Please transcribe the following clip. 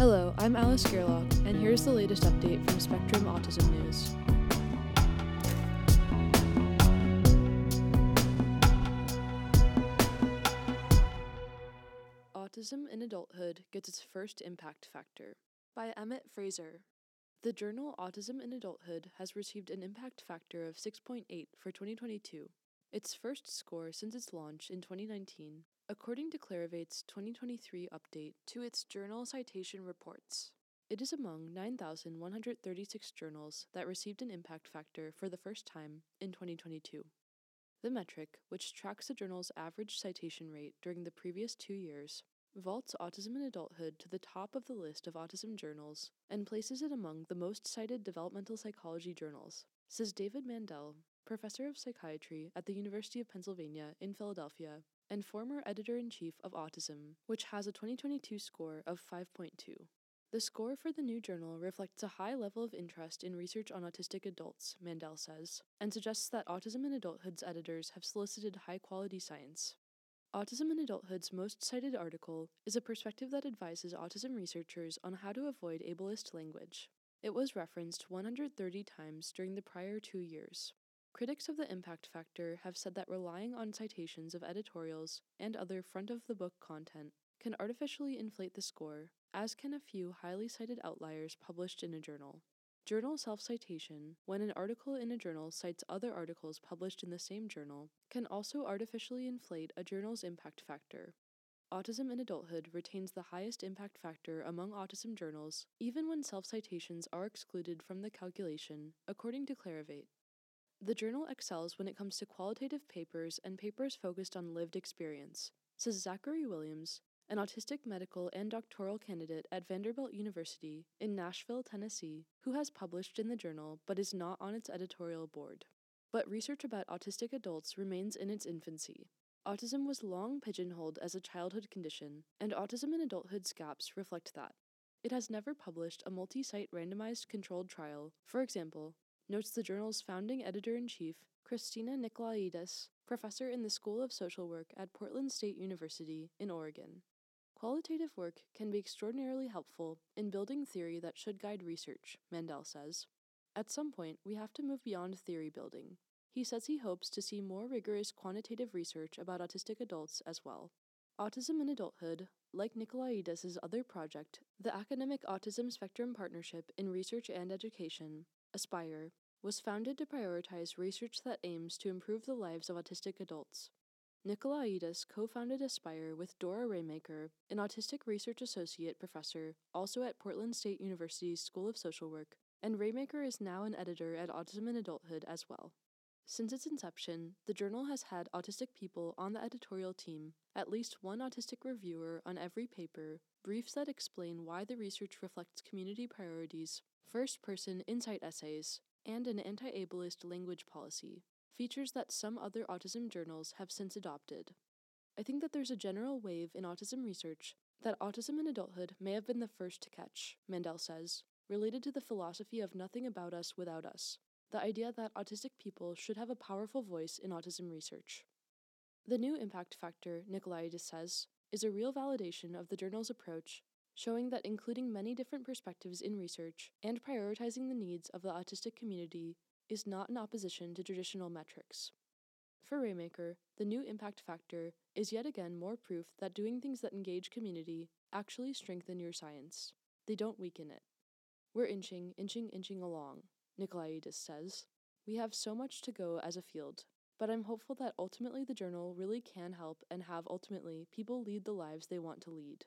Hello, I'm Alice Gerlach, and here's the latest update from Spectrum Autism News. Autism in Adulthood Gets Its First Impact Factor by Emmett Fraser. The journal Autism in Adulthood has received an impact factor of 6.8 for 2022, its first score since its launch in 2019, according to Clarivate's 2023 update to its journal citation reports. It is among 9,136 journals that received an impact factor for the first time in 2022. The metric, which tracks a journal's average citation rate during the previous two years, vaults autism in adulthood to the top of the list of autism journals and places it among the most cited developmental psychology journals, says David Mandell, professor of psychiatry at the University of Pennsylvania in Philadelphia and former editor in chief of Autism, which has a 2022 score of 5.2. The score for the new journal reflects a high level of interest in research on autistic adults, Mandell says, and suggests that Autism in Adulthood's editors have solicited high quality science. Autism in Adulthood's most cited article is a perspective that advises autism researchers on how to avoid ableist language. It was referenced 130 times during the prior two years. Critics of the impact factor have said that relying on citations of editorials and other front of the book content can artificially inflate the score, as can a few highly cited outliers published in a journal. Journal self citation, when an article in a journal cites other articles published in the same journal, can also artificially inflate a journal's impact factor. Autism in Adulthood retains the highest impact factor among autism journals, even when self citations are excluded from the calculation, according to Clarivate. The journal excels when it comes to qualitative papers and papers focused on lived experience, says Zachary Williams, an autistic medical and doctoral candidate at Vanderbilt University in Nashville, Tennessee, who has published in the journal but is not on its editorial board. But research about autistic adults remains in its infancy. Autism was long pigeonholed as a childhood condition, and autism in adulthood's gaps reflect that. It has never published a multi site randomized controlled trial, for example, notes the journal's founding editor in chief, Christina Nicolaidis, professor in the School of Social Work at Portland State University in Oregon. Qualitative work can be extraordinarily helpful in building theory that should guide research, Mandell says. At some point, we have to move beyond theory building. He says he hopes to see more rigorous quantitative research about autistic adults as well. Autism in Adulthood, like Nicolaidis' other project, the Academic Autism Spectrum Partnership in Research and Education, ASPIRE, was founded to prioritize research that aims to improve the lives of autistic adults. Nicolaidis co founded Aspire with Dora Raymaker, an autistic research associate professor also at Portland State University's School of Social Work, and Raymaker is now an editor at Autism in Adulthood as well. Since its inception, the journal has had autistic people on the editorial team, at least one autistic reviewer on every paper, briefs that explain why the research reflects community priorities, first person insight essays, and an anti ableist language policy, features that some other autism journals have since adopted. I think that there's a general wave in autism research that autism in adulthood may have been the first to catch, Mandell says, related to the philosophy of nothing about us without us, the idea that autistic people should have a powerful voice in autism research. The new impact factor, Nicolaidis says, is a real validation of the journal's approach showing that including many different perspectives in research and prioritizing the needs of the autistic community is not in opposition to traditional metrics. For Raymaker, the new impact factor is yet again more proof that doing things that engage community actually strengthen your science. They don't weaken it. We're inching, inching, inching along, Nicolaidis says. We have so much to go as a field, but I'm hopeful that ultimately the journal really can help and have ultimately people lead the lives they want to lead.